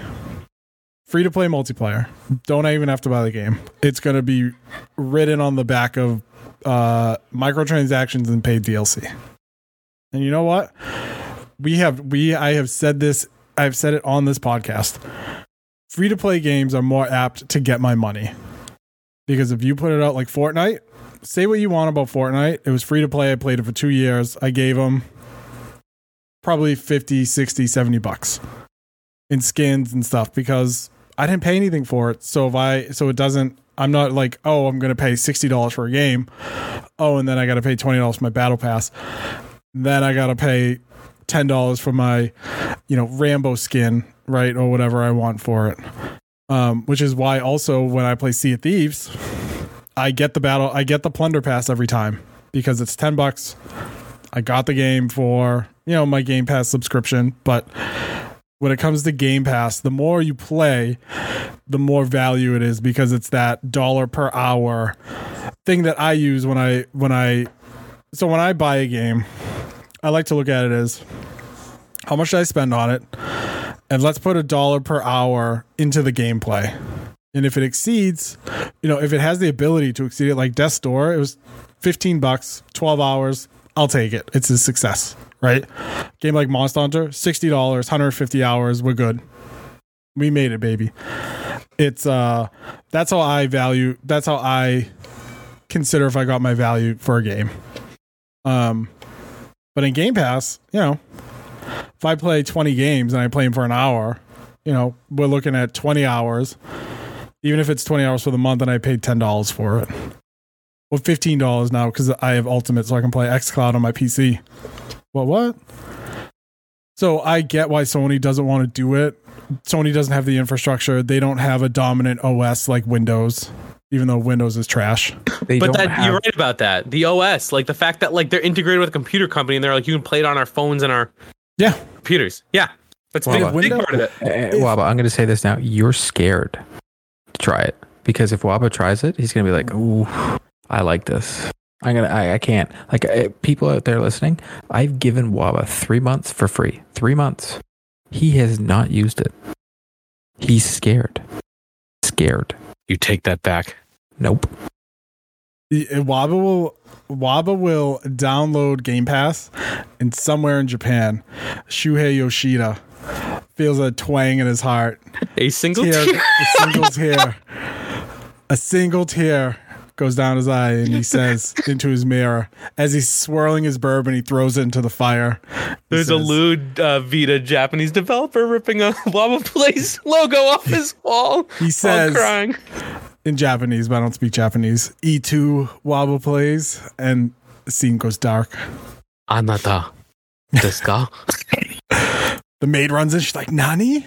Free to play multiplayer. Don't I even have to buy the game. It's going to be written on the back of uh, microtransactions and paid DLC. And you know what? We have we I have said this I've said it on this podcast. Free to play games are more apt to get my money. Because if you put it out like Fortnite, say what you want about Fortnite. It was free to play. I played it for two years. I gave them probably 50, 60, 70 bucks in skins and stuff because I didn't pay anything for it. So if I, so it doesn't, I'm not like, oh, I'm to pay $60 for a game. Oh, and then I got to pay $20 for my battle pass. Then I got to pay ten dollars for my, you know, Rambo skin, right, or whatever I want for it. Um, which is why also when I play Sea of Thieves, I get the battle, I get the plunder pass every time because it's ten bucks. I got the game for you know my Game Pass subscription, but when it comes to Game Pass, the more you play, the more value it is because it's that dollar per hour thing that I use when I when I so when I buy a game, I like to look at it as how much I spend on it? And let's put a dollar per hour into the gameplay. And if it exceeds, you know, if it has the ability to exceed it, like Death's Door, it was 15 bucks, 12 hours. I'll take it. It's a success, right? Game like Monster Hunter, $60, 150 hours. We're good. We made it, baby. It's uh that's how I value that's how I consider if I got my value for a game. Um but in Game Pass, you know, if I play 20 games and I play them for an hour, you know, we're looking at 20 hours. Even if it's 20 hours for the month and I paid $10 for it. Well, $15 now because I have Ultimate so I can play xCloud on my PC. Well, what? So I get why Sony doesn't want to do it. Sony doesn't have the infrastructure. They don't have a dominant OS like Windows, even though Windows is trash. They But that have, you're right about that. The OS, like the fact that like they're integrated with a computer company and they're like you can play it on our phones and our Yeah. computers. Yeah. That's a Well, big, big part of it. Uh, Waba, I'm going to say this now. You're scared to try it because if Waba tries it, he's going to be like, "Ooh, I like this." I'm gonna. I, I can't. Like uh, people out there listening, I've given Waba three months for free. Three months. He has not used it. He's scared. Scared. You take that back. Nope. Waba will Waba will download Game Pass, and somewhere in Japan, Shuhei Yoshida feels a twang in his heart. A single Tear, tear. a single tear, a single tear goes down his eye, and he <laughs> says into his mirror as he's swirling his bourbon, he throws it into the fire. He There's a says, lewd uh, Vita Japanese developer ripping a <laughs> Lava Place logo off his wall. He while says crying. in Japanese, but I don't speak Japanese. E2 Waba plays, and the scene goes dark. Anata. Desu ka? <laughs> The maid runs in. She's like, "Nani?"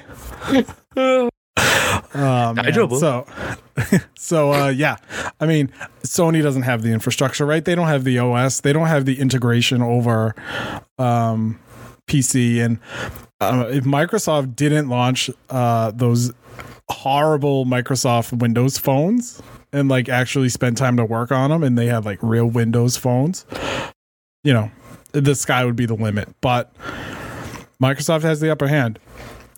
<laughs> Oh. Daijoubu. So, <laughs> so uh, yeah. I mean, Sony doesn't have the infrastructure, right? They don't have the OS. They don't have the integration over um, PC. And uh, if Microsoft didn't launch uh, those horrible Microsoft Windows phones and like actually spend time to work on them, and they had like real Windows phones, you know, the sky would be the limit. But Microsoft has the upper hand.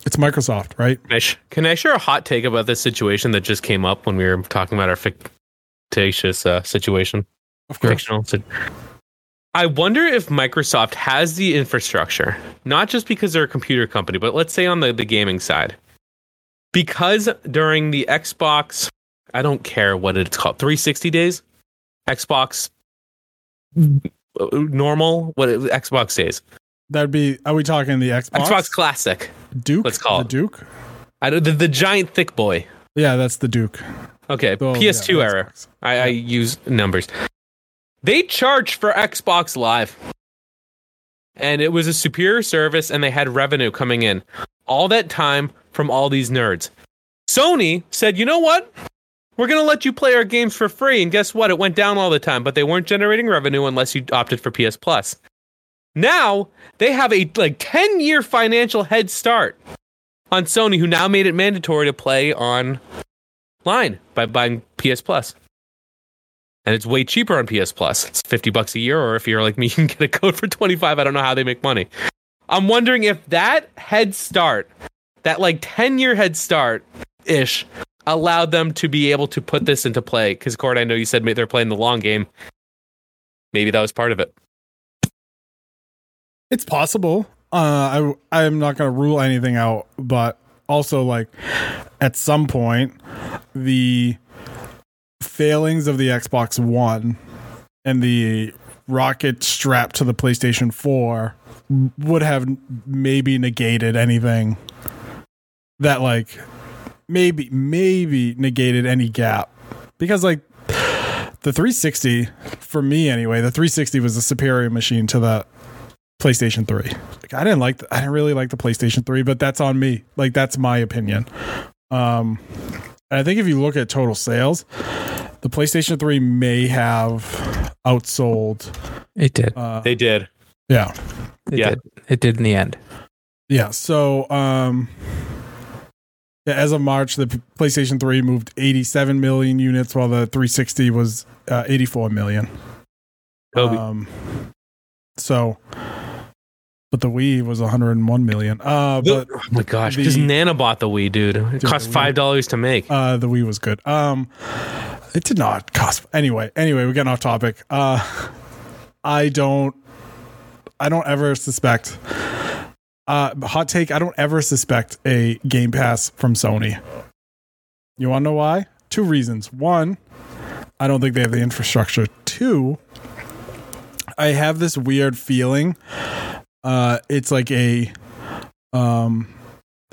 It's Microsoft, right? Can I, sh- can I share a hot take about this situation that just came up when we were talking about our fictitious uh, situation? Of course. Fictional. I wonder if Microsoft has the infrastructure, not just because they're a computer company, but let's say on the, the gaming side. Because during the Xbox, I don't care what it's called, 360 days, Xbox uh, normal, what Xbox days, That'd be. Are we talking the Xbox? Xbox Classic. Duke. let's call the it. Duke. I don't, the, the giant thick boy. Yeah, that's the Duke. Okay, Oh, PS2 yeah, era. I, I use numbers. They charged for Xbox Live. And it was a superior service and they had revenue coming in. All that time from all these nerds. Sony said, you know what? We're going to let you play our games for free. And guess what? It went down all the time, but they weren't generating revenue unless you opted for PS Plus. Now they have a like 10 year financial head start on Sony, who now made it mandatory to play on line by buying PS Plus. And it's way cheaper on PS Plus. It's 50 bucks a year, or if you're like me, <laughs> you can get a code for 25. I don't know how they make money. I'm wondering if that head start, that like 10 year head start ish, allowed them to be able to put this into play. Because, Court, I know you said they're playing the long game. Maybe that was part of it. It's possible. Uh, I I'm not gonna rule anything out, but also like at some point the failings of the Xbox One and the rocket strapped to the PlayStation 4 would have maybe negated anything that like maybe maybe negated any gap because like the 360 for me anyway the 360 was a superior machine to the PlayStation 3 like I didn't like the, I didn't really like the PlayStation 3 but that's on me like that's my opinion um and I think if you look at total sales the PlayStation 3 may have outsold It did. uh They did. yeah It yeah. did. It did in the end. Yeah. So, um, yeah, as of March, the PlayStation 3 moved 87 million units, while the 360 was uh, 84 million. Kobe. Um, so, but the Wii was 101 million. Uh, but oh my gosh. Because Nana bought the Wii, dude. It Dude, cost $5 to make. uh, the Wii was good. Um, it did not cost. Anyway, anyway, we're getting off topic. Uh, I don't, I don't ever suspect. Uh, hot take. I don't ever suspect a Game Pass from Sony. You want to know why? Two reasons. One, I don't think they have the infrastructure. Two, I have this weird feeling. Uh, it's like a, um,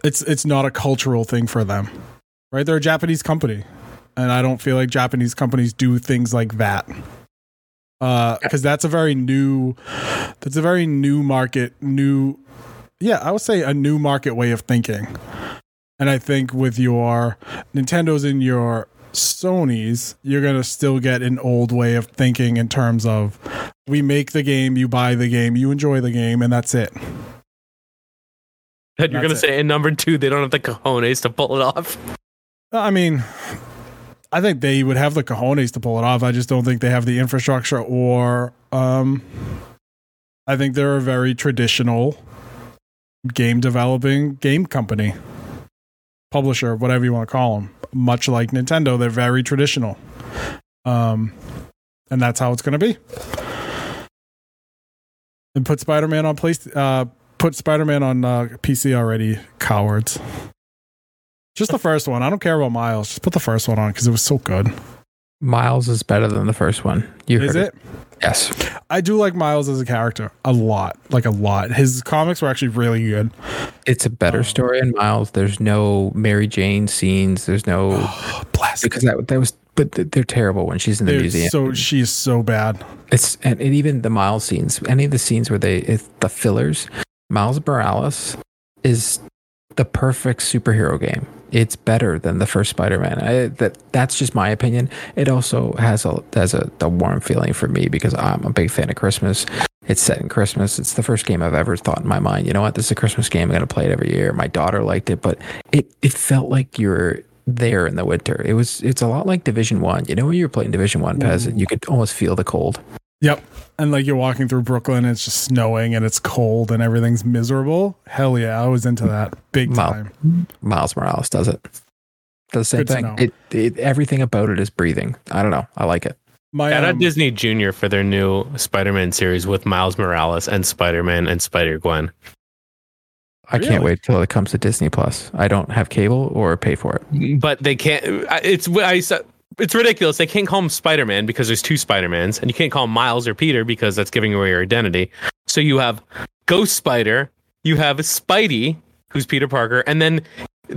it's it's not a cultural thing for them, right? They're a Japanese company, and I don't feel like Japanese companies do things like that. Uh, because that's a very new, that's a very new market, new, yeah, I would say a new market way of thinking. And I think with your Nintendo's and your Sony's, you're gonna still get an old way of thinking in terms of we make the game, you buy the game, you enjoy the game, and that's it. That you're gonna say in number two, they don't have the cojones to pull it off. I mean, I think they would have the cojones to pull it off. I just don't think they have the infrastructure or um I think they're a very traditional game developing game company. Publisher, whatever you want to call them. Much like Nintendo, they're very traditional. Um and that's how it's going to be. And put Spider-Man on place uh put Spider-Man on uh, PC already, cowards. Just the first one. I don't care about Miles. Just put the first one on because it was so good. Miles is better than the first one. You Is heard it? Yes. I do like Miles as a character a lot, like a lot. His comics were actually really good. It's a better um, story in Miles. There's no Mary Jane scenes. There's no <gasps> Bless. because that that was but they're terrible when she's in the They're museum. so she's so bad. It's and, and even the Miles scenes, any of the scenes where they it's the fillers, Miles Morales is the perfect superhero game. It's better than the first Spider-Man. I, that that's just my opinion. It also has a has a, a warm feeling for me because I'm a big fan of Christmas. It's set in Christmas. It's the first game I've ever thought in my mind. You know what? This is a Christmas game. I'm going to play it every year. My daughter liked it, but it it felt like you're there in the winter. It was. It's a lot like Division One. You know, when you're playing Division One, Pez, mm-hmm. you could almost feel the cold. Yep. And like you're walking through Brooklyn, it's just snowing and it's cold and everything's miserable. Hell yeah, I was into that big Wow. time. Miles Morales does it. Does the same Good to thing. know. It, it everything about it is breathing. I don't know. I like it. My Shout out um, Disney Junior for their new Spider-Man series with Miles Morales and Spider-Man and Spider Gwen. I Really? can't wait till it comes to Disney Plus. I don't have cable or pay for it. But they can't. It's I. It's ridiculous. They can't call him Spider-Man because there's two Spider-Mans, and you can't call him Miles or Peter because that's giving away your identity. So you have Ghost Spider, you have Spidey, who's Peter Parker, and then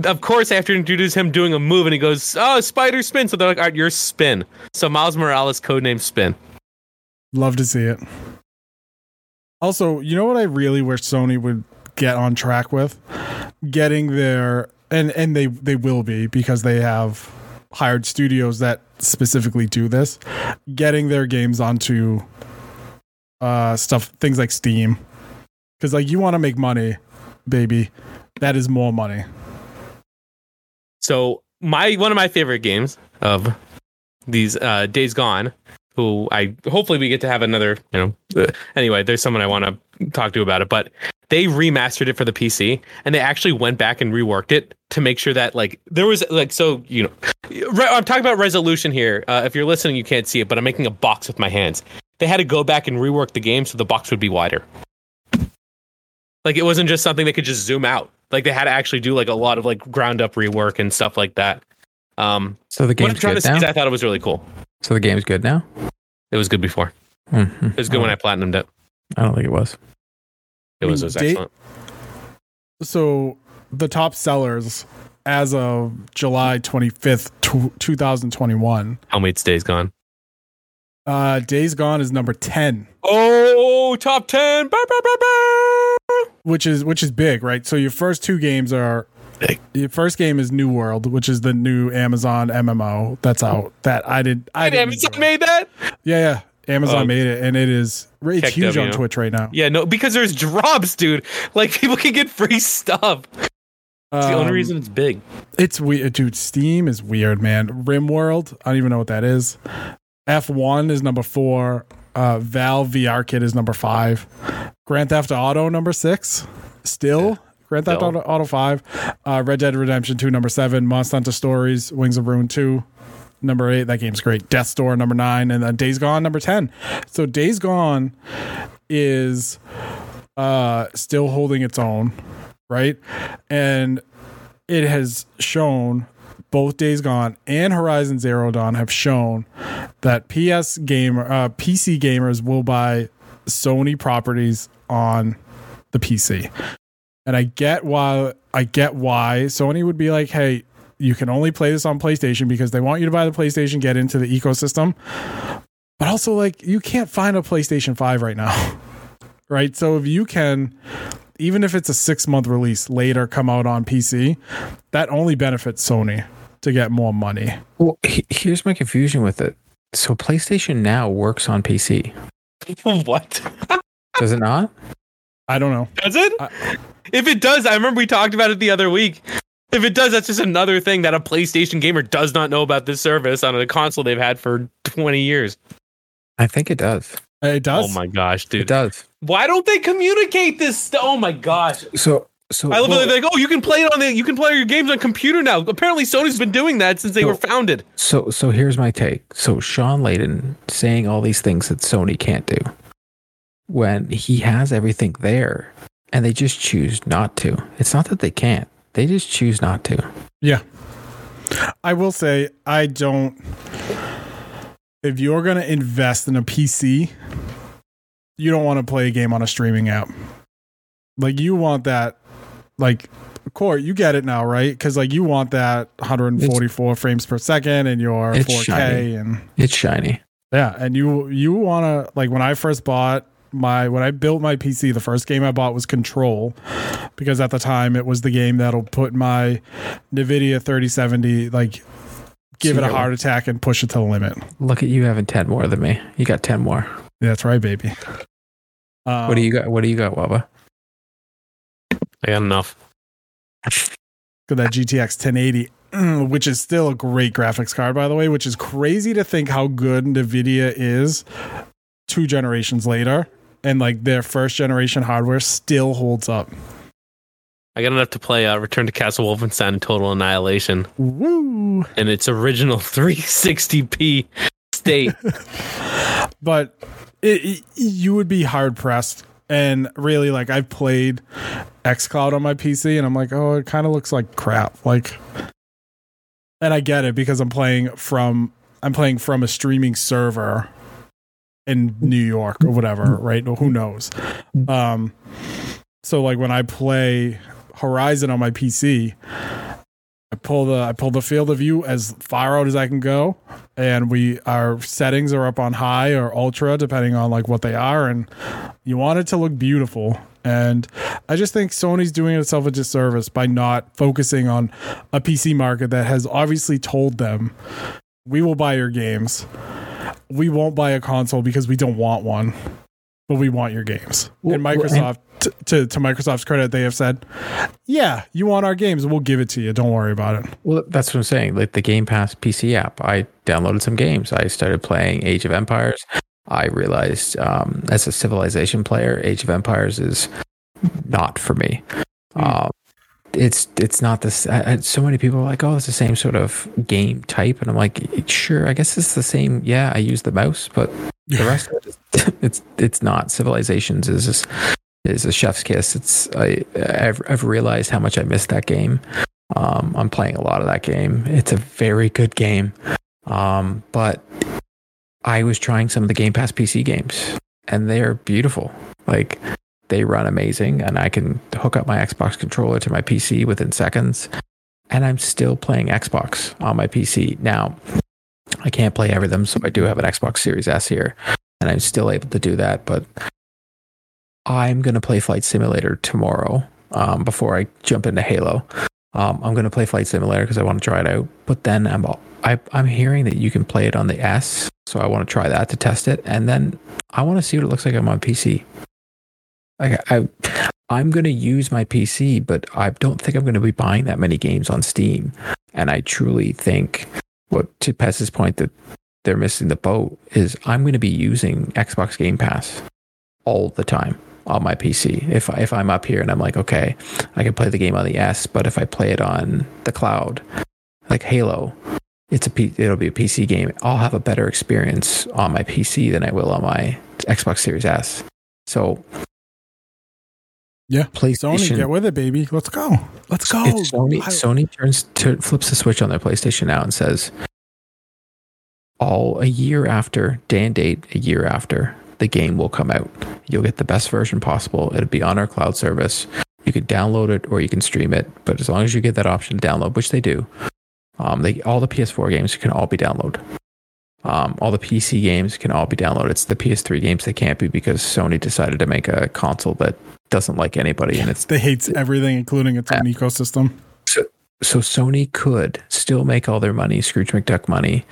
of course after introduce him doing a move, and he goes, "Oh, Spider Spin." So they're like, "All right, you're Spin." So Miles Morales, codename Spin. Love to see it. Also, you know what I really wish Sony would get on track with? Getting their and and they they will be because they have hired studios that specifically do this. Getting their games onto uh stuff things like Steam. Cuz like you want to make money, baby. That is more money. So my one of my favorite games of these uh, Days Gone, who I hopefully we get to have another. You know, uh, anyway, there's someone I want to talk to about it, but they remastered it for the PC and they actually went back and reworked it to make sure that like there was like so you know re- I'm talking about resolution here. Uh, if you're listening, you can't see it, but I'm making a box with my hands. They had to go back and rework the game so the box would be wider. Like it wasn't just something they could just zoom out. Like they had to actually do like a lot of like ground up rework and stuff like that. Um, So the what I'm game's trying to good say now. is I thought it was really cool. So the game's good now. It was good before. Mhm. It was good when I platinumed it. I don't think it was. It was, it was excellent. So the top sellers as of July 25th, tw 2021. How many days gone? Uh Days Gone is number 10. Oh, top ten. Bah, bah, bah, bah. which is which is big, right? So your first two games are Big. your first game is New World, which is the new Amazon MMO that's out. That I did I Damn, didn't Amazon enjoy. made that. Yeah, yeah. Amazon Oh. made it and it is it's Heck huge on Twitch right now. Yeah, no, because there's drops, dude. Like people can get free stuff. It's the only Um, reason it's big. It's weird, dude. Steam is weird, man. RimWorld, I don't even know what that is. F1 is number four. Uh, Valve VR Kit is number five. Grand Theft Auto number six. Still. Grand Theft Auto, Auto five. Uh, Red Dead Redemption two number seven. Monster Hunter Stories. Wings of Ruin two. number eight. That game's great. Death Door number nine, and then Days Gone number ten. So Days Gone is uh still holding its own, right? And it has shown both Days Gone and Horizon Zero Dawn have shown that PS gamer uh, PC gamers will buy Sony properties on the PC. And I get why I get why Sony would be like, "Hey, you can only play this on PlayStation because they want you to buy the PlayStation, get into the ecosystem." But also like you can't find a PlayStation 5 right now. <laughs> right? So if you can even if it's a 6-month release later come out on PC, that only benefits Sony to get more money. Well, he- here's my confusion with it. So PlayStation Now works on PC, <laughs> what? does it not? I don't know. Does it? I- if it does, I remember we talked about it the other week. If it does, that's just another thing that a PlayStation gamer does not know about this service on a console they've had for 20 years. I think it does. It does. Oh my gosh, dude. It does. Why don't they communicate this? St- oh my gosh. So, so I love well. They're like, oh, you can play it on the, you can play your games on computer now. Apparently, Sony's been doing that since they So- were founded. So, so here's my take. So Shawn Layden saying all these things that Sony can't do when he has everything there and they just choose not to. It's not that they can't. They just choose not to. Yeah. I will say I don't if you're going to invest in a PC, you don't want to play a game on a streaming app. Like you want that like core, you get it now, right? Cuz like you want that 144 frames per second and your It's 4K shiny. and It's shiny. yeah, and you you want to like when I first bought my when I built my PC, the first game I bought was Control because at the time it was the game that'll put my Nvidia 3070 like give it a heart attack and push it to the limit. Look at you having 10 more than me. You got 10 more. That's right, baby. Um, what do you got? What do you got, Waba? I got enough. got that GTX 1080, <clears throat> which is still a great graphics card, by the way, which is crazy to think how good NVIDIA is two generations later. And like their first generation hardware still holds up. I got enough to play uh, Return to Castle Wolfenstein Total Annihilation Woo! in its original <laughs> 360p state. <laughs> but it, it- you would be hard pressed. And really, like I've played XCloud on my PC, and I'm like, oh, it kind of looks like crap. Like, and I get it because I'm playing from I'm playing from a streaming server in New York or whatever, right? Who knows? Um, so like when I play Horizon on my PC, I pull the I pull the field of view as far out as I can go, and we our settings are up on high or ultra depending on like what they are, and you want it to look beautiful. And I just think Sony's doing itself a disservice by not focusing on a PC market that has obviously told them, we will buy your games. We won't buy a console because we don't want one, but we want your games. And Microsoft, t- to, to Microsoft's credit, they have said, yeah, you want our games. We'll give it to you. Don't worry about it. Well, that's what I'm saying. Like the Game Pass PC app, I downloaded some games. I started playing Age of Empires. I realized um, as a Civilization player, Age of Empires is not for me. Hmm. Um, it's it's not this. I, I- so many people are like, "Oh, it's the same sort of game type," and I'm like, "Sure, I guess it's the same." Yeah, I use the mouse, but the rest of it, is- <laughs> it's it's not. Civilizations is just, is a chef's kiss. It's I I've, I've realized how much I missed that game. Um, I'm playing a lot of that game. It's a very good game. Um, but I was trying some of the Game Pass PC games, and they're beautiful. Like they run amazing, and I can hook up my Xbox controller to my PC within seconds. And I'm still playing Xbox on my PC now. I can't play every them, so I do have an Xbox Series S here, and I'm still able to do that. But I'm going to play Flight Simulator tomorrow um, before I jump into Halo. Um, I'm going to play Flight Simulator because I want to try it out. But then I'm I, I'm hearing that you can play it on the S, so I want to try that to test it, and then I want to see what it looks like on my PC. Like I, I'm going to use my PC, but I don't think I'm going to be buying that many games on Steam. And I truly think, what to Pez's point that they're missing the boat is I'm going to be using Xbox Game Pass all the time on my PC. If I, if I'm up here and I'm like, okay, I can play the game on the S, but if I play it on the cloud, like Halo, it's a P, it'll be a PC game. I'll have a better experience on my PC than I will on my Xbox Series S. So Yeah. PlayStation Sony, get with it, baby. Let's go. Let's go. If Sony I- Sony turns to flips the switch on their PlayStation now and says, all a year after day and date, a year after the game will come out, you'll get the best version possible. It'll be on our cloud service. You can download it or you can stream it, but as long as you get that option to download, which they do, um, they all the PS4 games can all be downloaded. Um, all the PC games can all be downloaded. It's the PS3 games that can't be because Sony decided to make a console that doesn't like anybody, and it's <laughs> they hates everything, including its own ecosystem. so so Sony could still make all their money, Scrooge McDuck money.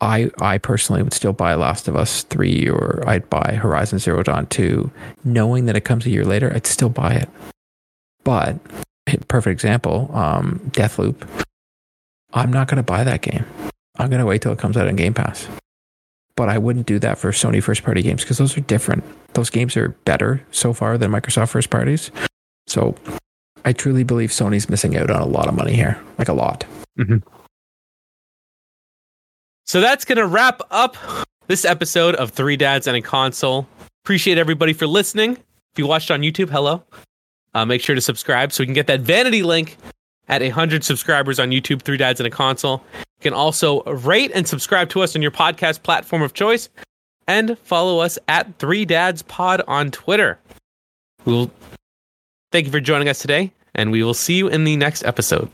I I personally would still buy Last of Us three or I'd buy Horizon Zero Dawn two, knowing that it comes a year later. I'd still buy it. But <laughs> perfect example, um, Deathloop. I'm not going to buy that game. I'm going to wait till it comes out on Game Pass. But I wouldn't do that for Sony first party games because those are different. Those games are better so far than Microsoft first parties. So I truly believe Sony's missing out on a lot of money here, like a lot. So that's going to wrap up this episode of Three Dads and a Console. Appreciate everybody for listening. If you watched on YouTube, hello. Uh, make sure to subscribe so we can get that vanity link at 100 subscribers on YouTube, Three Dads and a Console. You can also rate and subscribe to us on your podcast platform of choice and follow us at Three Dads Pod on Twitter. We'll thank you for joining us today, and we will see you in the next episode.